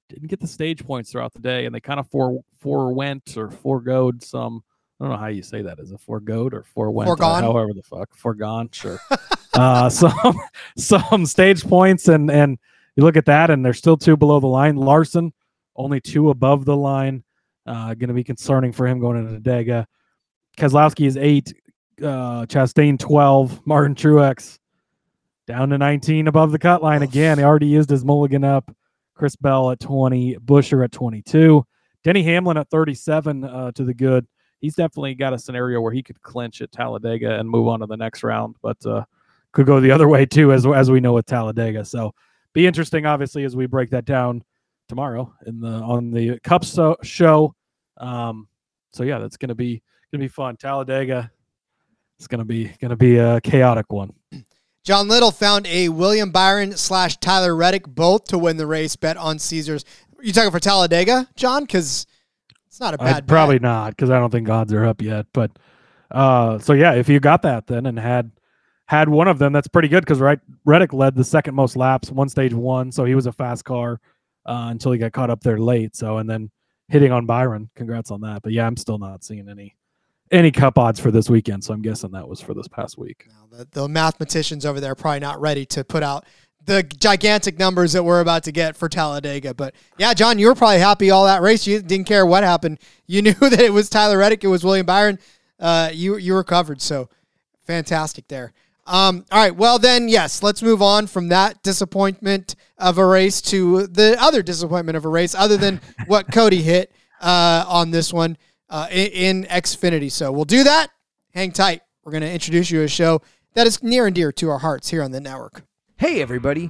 Didn't get the stage points throughout the day, and they kind of fore forewent or foregoed some. I don't know how you say that. Is it foregoed or forewent? or Foregone? however the fuck. Foregone, sure. uh, some some stage points, and and you look at that, and they're still two below the line. Larson only two above the line. Uh, going to be concerning for him going into Dega. Keselowski is eight. Uh, Chastain twelve. Martin Truex down to nineteen above the cut line again. He already used his mulligan up. Chris Bell at twenty. Buescher at twenty-two. Denny Hamlin at thirty-seven uh, to the good. He's definitely got a scenario where he could clinch at Talladega and move on to the next round, but uh, could go the other way too, as as we know with Talladega. So be interesting, obviously, as we break that down tomorrow in the on the Cup so, show. Um, so yeah, that's gonna be gonna be fun. Talladega, it's gonna be gonna be a chaotic one. John Little found a William Byron slash Tyler Reddick both to win the race. Bet on Caesars. You talking for Talladega, John? Because it's not a bad. I'd probably not because I don't think odds are up yet. But uh, so yeah, if you got that then and had had one of them, that's pretty good because right, Reddick led the second most laps, one stage one, so he was a fast car uh, until he got caught up there late. So and then hitting on Byron, congrats on that. But yeah, I'm still not seeing any any cup odds for this weekend, so I'm guessing that was for this past week. The, the mathematicians over there are probably not ready to put out the gigantic numbers that we're about to get for Talladega. But yeah, John, you were probably happy all that race. You didn't care what happened. You knew that it was Tyler Reddick, it was William Byron. Uh, you you were covered. So fantastic there. Um, all right, well then, yes, let's move on from that disappointment of a race to the other disappointment of a race, other than what Cody hit uh, on this one uh, in, in Xfinity. So we'll do that. Hang tight. We're going to introduce you to a show that is near and dear to our hearts here on the network. Hey everybody!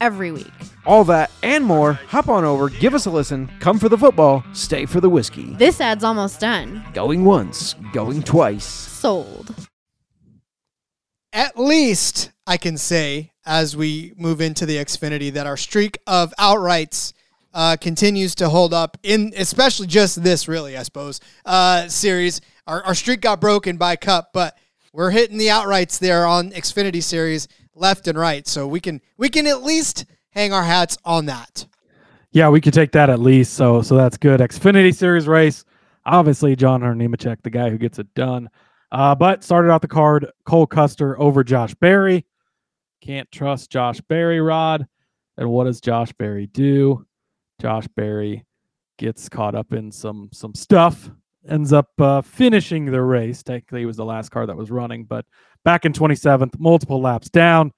every week. All that and more, hop on over, give us a listen, come for the football, stay for the whiskey. This ad's almost done. Going once, going twice. Sold. At least I can say, as we move into the Xfinity, that our streak of outrights uh, continues to hold up in, especially just this, really, I suppose, uh, series. Our, our streak got broken by Cup, but we're hitting the outrights there on Xfinity series left and right, so we can we can at least hang our hats on that. Yeah, we could take that at least. So so that's good. Xfinity Series race. Obviously, John Nemechek, the guy who gets it done. Uh, but started out the card, Cole Custer over Josh Berry. Can't trust Josh Berry, Rod. And what does Josh Berry do? Josh Berry gets caught up in some some stuff, ends up uh, finishing the race. Technically, it was the last car that was running, but back in 27th, multiple laps down.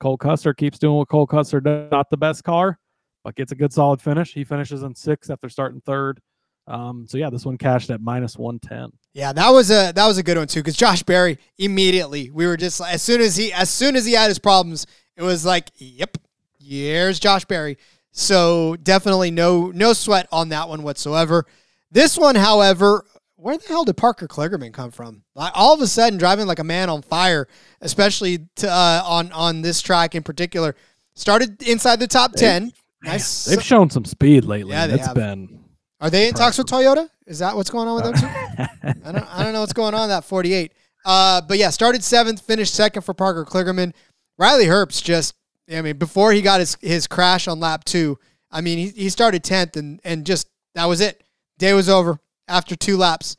Cole Custer keeps doing what Cole Custer does. Not the best car, but gets a good solid finish. He finishes in sixth after starting third. Um, so yeah, this one cashed at minus 110. Yeah, that was a that was a good one too because Josh Berry immediately we were just as soon as he as soon as he had his problems, it was like, yep, here's Josh Berry. So definitely no no sweat on that one whatsoever. This one, however, where the hell did Parker Kligerman come from? Like all of a sudden, driving like a man on fire, especially to, uh, on on this track in particular. Started inside the top ten. Nice. They've shown some speed lately. Yeah, they It's have. been Are they in talks with Toyota? Is that what's going on with them too? I don't I don't know what's going on that 48. Uh, but yeah, started seventh, finished second for Parker Kligerman. Riley Herbst just I mean, before he got his, his crash on lap two, I mean he, he started tenth and and just that was it. Day was over after two laps.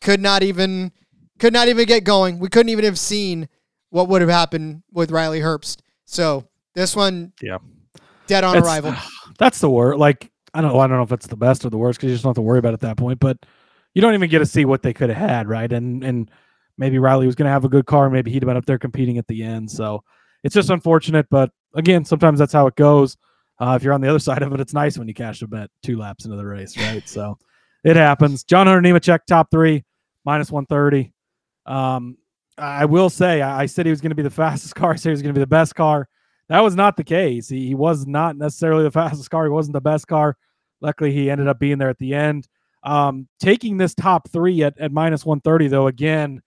Could not even could not even get going. We couldn't even have seen what would have happened with Riley Herbst. So this one yeah. dead on It's- arrival. That's the word. Like I don't know. I don't know if it's the best or the worst because you just don't have to worry about it at that point. But you don't even get to see what they could have had, right? And and maybe Riley was going to have a good car. Maybe he'd have been up there competing at the end. So it's just unfortunate. But again, sometimes that's how it goes. Uh, if you're on the other side of it, it's nice when you cash a bet two laps into the race, right? so it happens. John Hunter Nemechek, top three, minus 130. Um, I will say, I said he was going to be the fastest car. I said he was going to be the best car. That was not the case. He, he was not necessarily the fastest car. He wasn't the best car. Luckily, he ended up being there at the end. Um, taking this top three at, at minus 130, though, again,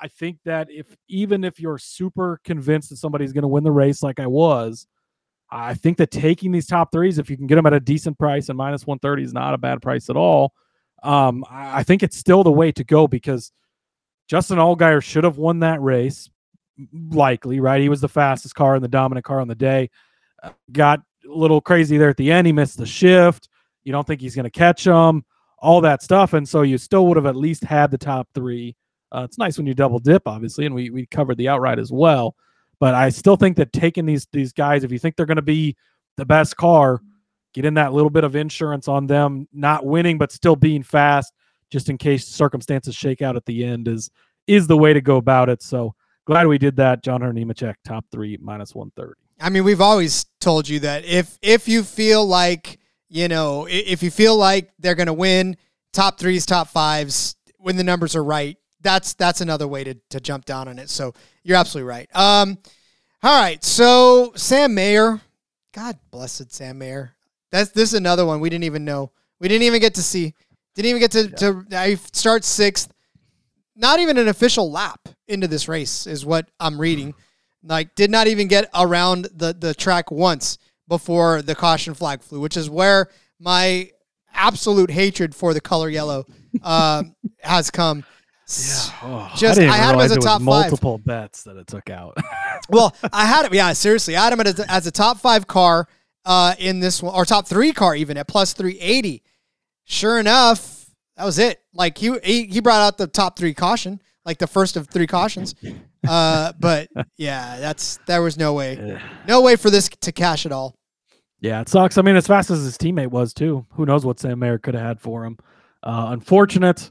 I think that if even if you're super convinced that somebody's going to win the race, like I was, I think that taking these top threes, if you can get them at a decent price and minus 130 is not a bad price at all, um, I think it's still the way to go because Justin Allgaier should have won that race, likely, right? He was the fastest car and the dominant car on the day. Uh, Got a little crazy there at the end. He missed the shift. You don't think he's going to catch him, all that stuff. And so you still would have at least had the top three. Uh, it's nice when you double dip, obviously, and we, we covered the outright as well. But I still think that taking these these guys, if you think they're going to be the best car, get in that little bit of insurance on them not winning but still being fast, just in case circumstances shake out at the end is is the way to go about it. So glad we did that. John Hunter Nemechek, top three, minus one thirty. I mean, we've always told you that if if you feel like you know, if you feel like they're going to win top threes, top fives, when the numbers are right, that's that's another way to to jump down on it. So you're absolutely right. Um, all right. So Sam Mayer, God blessed Sam Mayer. That's this is another one we didn't even know. We didn't even get to see. Didn't even get to to I start sixth. Not even an official lap into this race is what I'm reading Like did not even get around the the track once before the caution flag flew, which is where my absolute hatred for the color yellow um, has come. Oh, Just- didn't I had him realize as a it was top five. multiple bets that it took out. well, I had him. Yeah, seriously, I had him as a, as a top five car uh, in this one, or top three car even at plus three eighty. Sure enough, that was it. Like he, he he brought out the top three caution, like the first of three cautions. Uh, but yeah, that's there was no way, no way for this to cash at all. Yeah, it sucks. I mean, as fast as his teammate was too. Who knows what Sam Mayer could have had for him? Uh, unfortunate.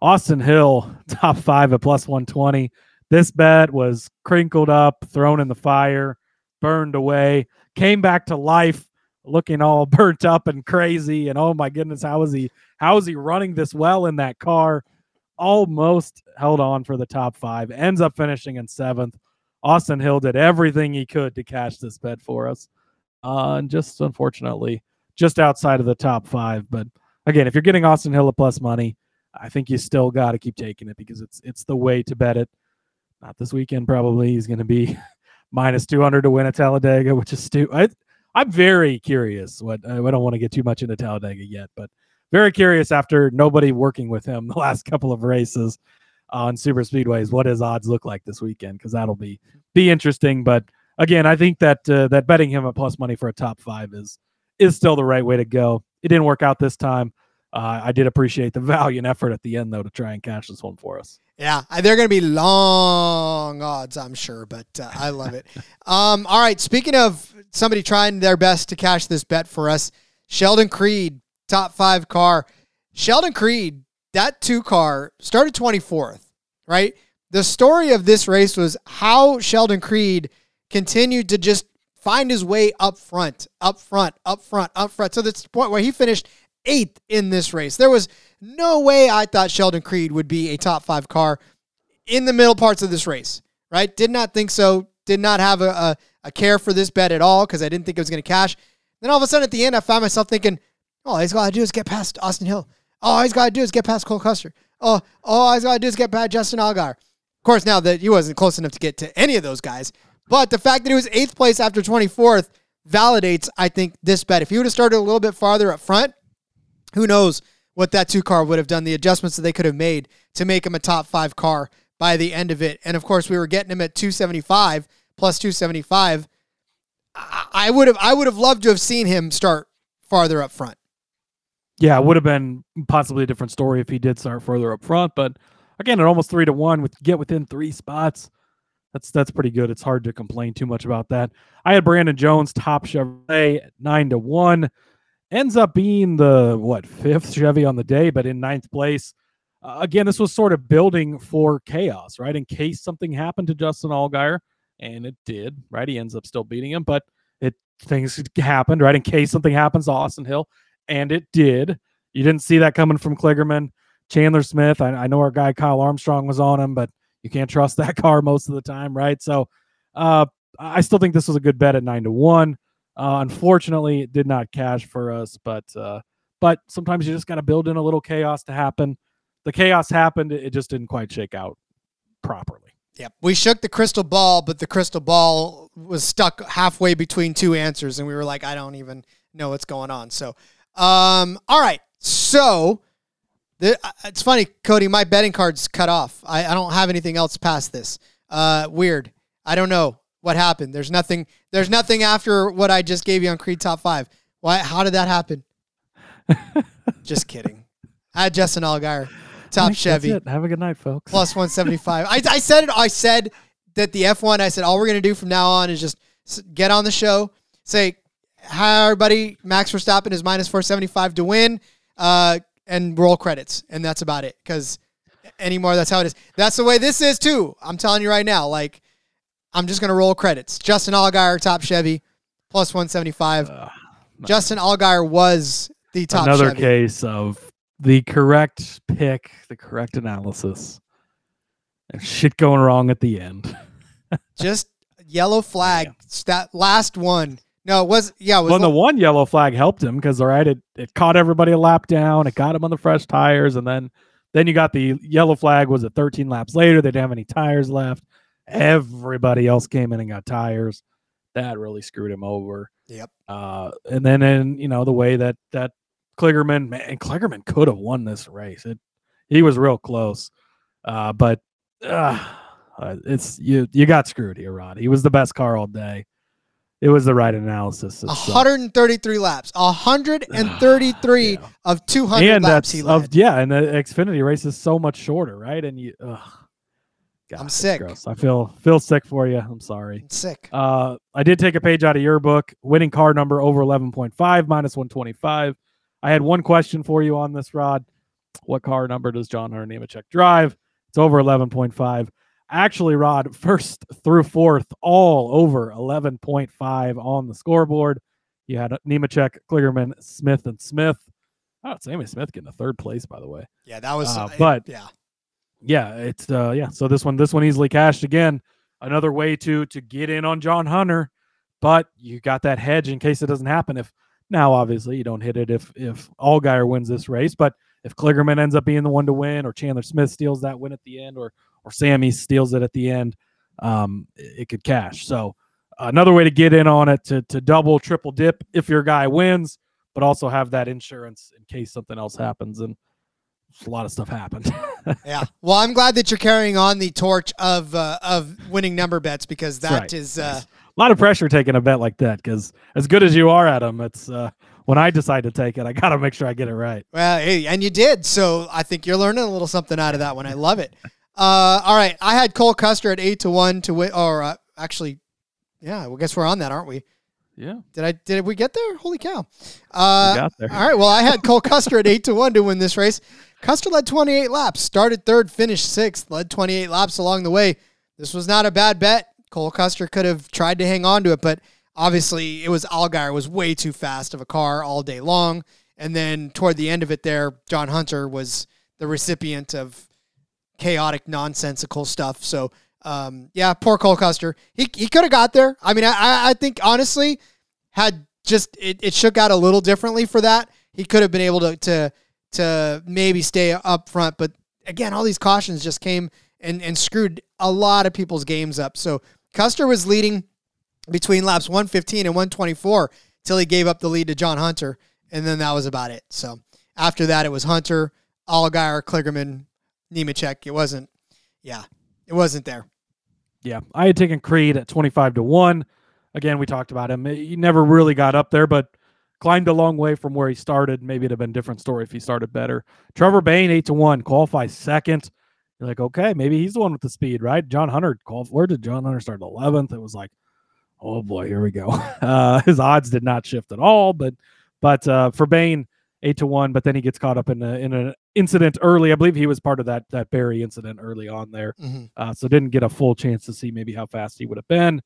Austin Hill, top five at plus one twenty. This bet was crinkled up, thrown in the fire, burned away, came back to life, looking all burnt up and crazy. And oh my goodness, how is he? How is he running this well in that car? Almost held on for the top five. Ends up finishing in seventh. Austin Hill did everything he could to cash this bet for us uh, and just unfortunately just outside of the top five. But again, if you're getting Austin Hill at plus money, I think you still got to keep taking it because it's it's the way to bet it. Not this weekend, probably. He's going to be minus 200 to win at Talladega, which is stu- I, I'm very curious. What I don't want to get too much into Talladega yet, but very curious after nobody working with him the last couple of races on super speedways what his odds look like this weekend because that'll be be interesting but again i think that uh, that betting him at plus money for a top five is is still the right way to go it didn't work out this time uh, i did appreciate the value and effort at the end though to try and cash this one for us Yeah, they're going to be long odds, I'm sure, but uh, I love it. Um, all right, speaking of somebody trying their best to cash this bet for us, Sheldon Creed, top five car. Sheldon Creed, that two car started 24th, right? The story of this race was how Sheldon Creed continued to just find his way up front, up front, up front, up front. So that's the point where he finished eighth in this race. There was no way I thought Sheldon Creed would be a top five car in the middle parts of this race, right? Did not think so. Did not have a, a, a care for this bet at all because I didn't think it was going to cash. Then all of a sudden at the end, I found myself thinking, oh, all he's got to do is get past Austin Hill. All he's got to do is get past Cole Custer. Oh, all he's got to do is get past Justin Allgaier. Of course, now that he wasn't close enough to get to any of those guys, but the fact that he was eighth place after 24th validates, I think, this bet. If he would have started a little bit farther up front, who knows what that two car would have done, the adjustments that they could have made to make him a top five car by the end of it. And of course, we were getting him at 275 plus 275. I would have I would have loved to have seen him start farther up front. yeah it would have been possibly a different story if he did start further up front but again at almost three to one with get within three spots that's that's pretty good it's hard to complain too much about that i had brandon jones top chevrolet nine to one ends up being the what fifth chevy on the day but in ninth place uh, again this was sort of building for chaos right in case something happened to justin allgaier and it did right he ends up still beating him but it things happened right in case something happens to austin hill and it did. You didn't see that coming from Kligerman. Chandler Smith, I, I know our guy Kyle Armstrong was on him, but you can't trust that car most of the time, right? So uh, I still think this was a good bet at nine to one. Uh, unfortunately, it did not cash for us, but uh, but sometimes you just got to build in a little chaos to happen. The chaos happened; it just didn't quite shake out properly. Yep. We shook the crystal ball, but the crystal ball was stuck halfway between two answers, and we were like, I don't even know what's going on. So, um, all right. So, uh, it's funny, Cody. My betting card's cut off. I, I don't have anything else past this. Uh, weird. I don't know what happened. There's nothing. There's nothing after what I just gave you on Creed Top Five. Why? How did that happen? just kidding. I Justin Allgaier, top Chevy. Have a good night, folks. plus 175. I, I said it. I said that the F1, I said, all we're going to do from now on is just get on the show, say, hi, everybody. Max Verstappen is minus 475 to win, uh, and roll credits. And that's about it. Because anymore, that's how it is. That's the way this is, too. I'm telling you right now. Like, I'm just going to roll credits. Justin Allgaier, top Chevy, plus 175. Justin Allgaier was the top Another Chevy. case of the correct pick, the correct analysis, and shit going wrong at the end. Just yellow flag. That last one. No, it was, yeah, it was Well, the one yellow flag helped him because all right, it, it caught everybody a lap down. It got him on the fresh tires, and then then you got the yellow flag. Was it 13 laps later? They didn't have any tires left, Everybody else came in and got tires. That really screwed him over. Yep. Uh, and then in you know the way that that Kligerman man, Kligerman could have won this race. It he was real close, uh, but uh, it's you you got screwed here, Rod. He was the best car all day. It was the right analysis. It sucked. 133 laps. 133 Yeah. of 200 and laps he of yeah, and the Xfinity race is so much shorter, right? And you, ugh, God, I'm sick. gross. I feel feel sick for you. I'm sorry. Sick. Uh, I did take a page out of your book. Winning car number over 11.5 minus 125. I had one question for you on this, Rod. What car number does John Hunter Nemechek drive? It's over 11.5. Actually, Rod, first through fourth, all over 11.5 on the scoreboard. You had Nemechek, Kligerman, Smith, and Smith. Oh, Sammy Smith getting a third place, by the way. Yeah, that was. Uh, it- but- yeah, Yeah, it's uh yeah. So this one, this one easily cashed again. Another way to to get in on John Hunter, but you got that hedge in case it doesn't happen. If now obviously you don't hit it if if Allgaier wins this race, but if Kligerman ends up being the one to win, or Chandler Smith steals that win at the end, or or Sammy steals it at the end, um, it, could cash. So another way to get in on it to to double, triple dip if your guy wins, but also have that insurance in case something else happens. And a lot of stuff happened. yeah. Well, I'm glad that you're carrying on the torch of uh, of winning number bets because that right. is. Uh, a lot of pressure taking a bet like that because as good as you are at them, it's uh, when I decide to take it, I got to make sure I get it right. Well, hey, and you did. So I think you're learning a little something out of that one. I love it. Uh, all right, I had Cole Custer at eight to one to win, or uh, actually, yeah, I guess we're on that, aren't we? Yeah, Did I? Did we get there? Holy cow! Uh, got there. All right. Well, I had Cole Custer at eight to one to win this race. Custer led 28 laps, started third, finished sixth, led 28 laps along the way. This was not a bad bet. Cole Custer could have tried to hang on to it, but obviously it was Allgaier was way too fast of a car all day long. And then toward the end of it, there, John Hunter was the recipient of chaotic, nonsensical stuff. So, um, yeah, poor Cole Custer. He, he could have got there. I mean, I- I, I think honestly, had just it, it shook out a little differently for that, he could have been able to to to maybe stay up front. But again, all these cautions just came and, and screwed a lot of people's games up. So Custer was leading between laps 115 and 124 till he gave up the lead to John Hunter, and then that was about it. So after that, it was Hunter, Allgaier, Kligerman, Nemechek. It wasn't, yeah, it wasn't there. Yeah, I had taken Creed at twenty-five to one. Again, we talked about him. He never really got up there, but climbed a long way from where he started. Maybe it'd have been a different story if he started better. Trevor Bayne, eight to one, qualifies second. You're like, okay, maybe he's the one with the speed, right? John Hunter qualified. Where did John Hunter start? Eleventh. It was like, oh boy, here we go. Uh, his odds did not shift at all, but but uh, for Bayne, eight to one. But then he gets caught up in a, in an incident early. I believe he was part of that that Berry incident early on there Mhm. uh, so didn't get a full chance to see maybe how fast he would have been.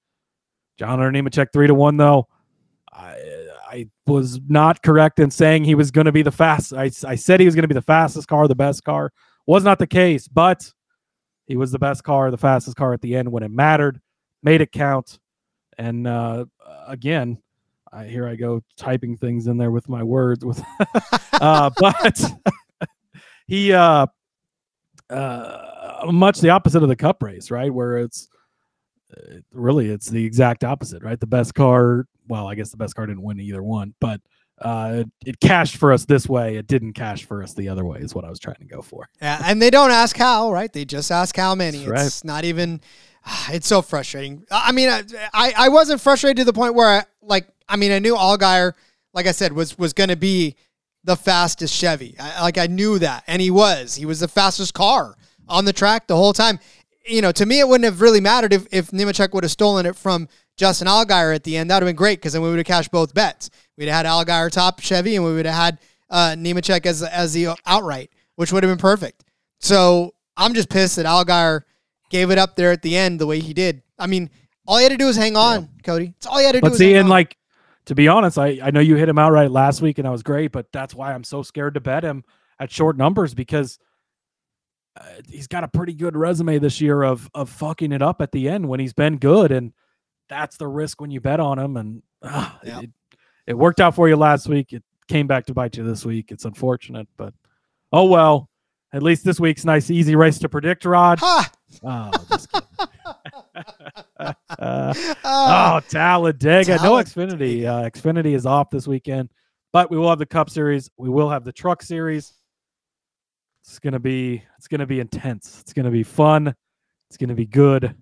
John Hunter Nemechek three to one though. I I was not correct in saying he was going to be the fast. I, I said he was going to be the fastest car, the best car. Was not the case, but he was the best car, the fastest car at the end when it mattered. Made it count, and uh, again, I, here I go typing things in there with my words with, uh, but he uh, uh, much the opposite of the cup race, right? Where it's uh, really it's the exact opposite, right? The best car, well, I guess the best car didn't win either one, but uh, it, it cashed for us this way. It didn't cash for us the other way, is what I was trying to go for. Yeah, and they don't ask how, right? They just ask how many. That's right. It's not even. It's so frustrating. I I mean, I, I I wasn't frustrated to the point where I like. I mean, I knew Allgaier, like I said, was was going to be the fastest Chevy. I, like I knew that, and he was. He was the fastest car on the track the whole time. You know, to me, it wouldn't have really mattered if if Nemechek would have stolen it from Justin Allgaier at the end. That would have been great because then we would have cashed both bets. We'd have had Allgaier top Chevy, and we would have had uh, Nemechek as as the outright, which would have been perfect. So I'm just pissed that Allgaier gave it up there at the end the way he did. I mean, all he had to do was hang on, Cody. It's all he had to do. But see, and on. like to be honest, I, I know you hit him outright last week and that was great, but that's why I'm so scared to bet him at short numbers because uh, he's got a pretty good resume this year of of fucking it up at the end when he's been good, and that's the risk when you bet on them. And uh, Yeah. it, it worked out for you last week. It came back to bite you this week. It's unfortunate, but oh well. At least this week's nice, easy race to predict, Rod. ha! Oh, just kidding. Uh, oh, Talladega. No. Xfinity. Uh, Xfinity is off this weekend, but we will have the Cup Series. We will have the Truck Series. It's gonna be. It's gonna be intense. It's gonna be fun. It's gonna be good.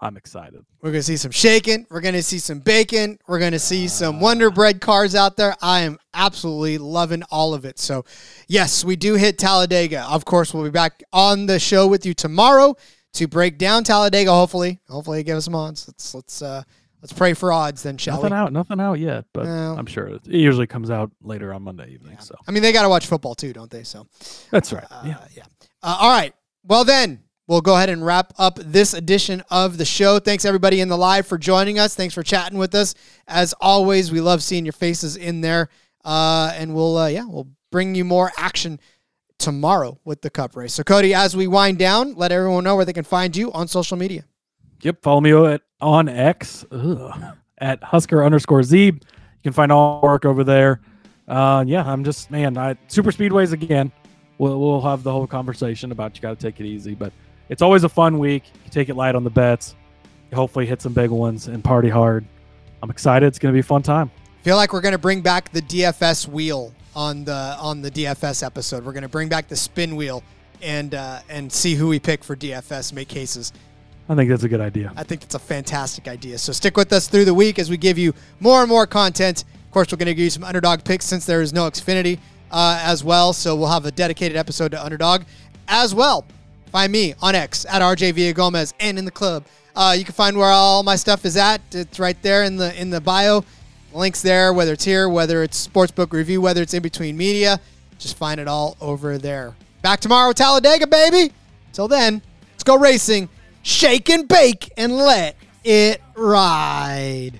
I'm excited. We're gonna see some shaking. We're gonna see some bacon. We're gonna see some Wonder Bread cars out there. I am absolutely loving all of it. So, yes, we do hit Talladega. Of course, we'll be back on the show with you tomorrow to break down Talladega. Hopefully, hopefully, give us some odds. Let's let's uh let's pray for odds then, shall nothing we? out. Nothing out yet, but No. I'm sure it, usually comes out later on Monday evening. So I mean, they got to watch football too, don't they? So, that's right. uh, yeah. yeah. Uh, all right. Well, then we'll go ahead and wrap up this edition of the show. Thanks everybody in the live for joining us. Thanks for chatting with us. As always, we love seeing your faces in there. Uh, and we'll, uh, yeah, we'll bring you more action tomorrow with the cup race. So, Cody, as we wind down, let everyone know where they can find you on social media. Yep. Follow me at, on X ugh, at Husker underscore Zeeb. You can find all work over there. Uh, yeah, I'm just man. I, super speedways again. We'll we'll have the whole conversation about you got to take it easy, but it's always a fun week. You take it light on the bets. You hopefully hit some big ones and party hard. I'm excited. It's gonna be a fun time. feel like we're going to bring back the DFS wheel on the on the DFS episode. We're going to bring back the spin wheel and uh, and see who we pick for DFS make cases. I think that's a good idea. I think that's a fantastic idea. So stick with us through the week as we give you more and more content. Of course, we're going to give you some underdog picks since there is no Xfinity uh, as well. So we'll have a dedicated episode to underdog as well. Find me on X at RJ Gomez and in the club. Uh, you can find where all my stuff is at. It's right there in the in the bio. Links there, whether it's here, whether it's sportsbook review, whether it's in between media. Just find it all over there. Back tomorrow, Talladega, baby. Till then, let's go racing, shake and bake, and let it ride.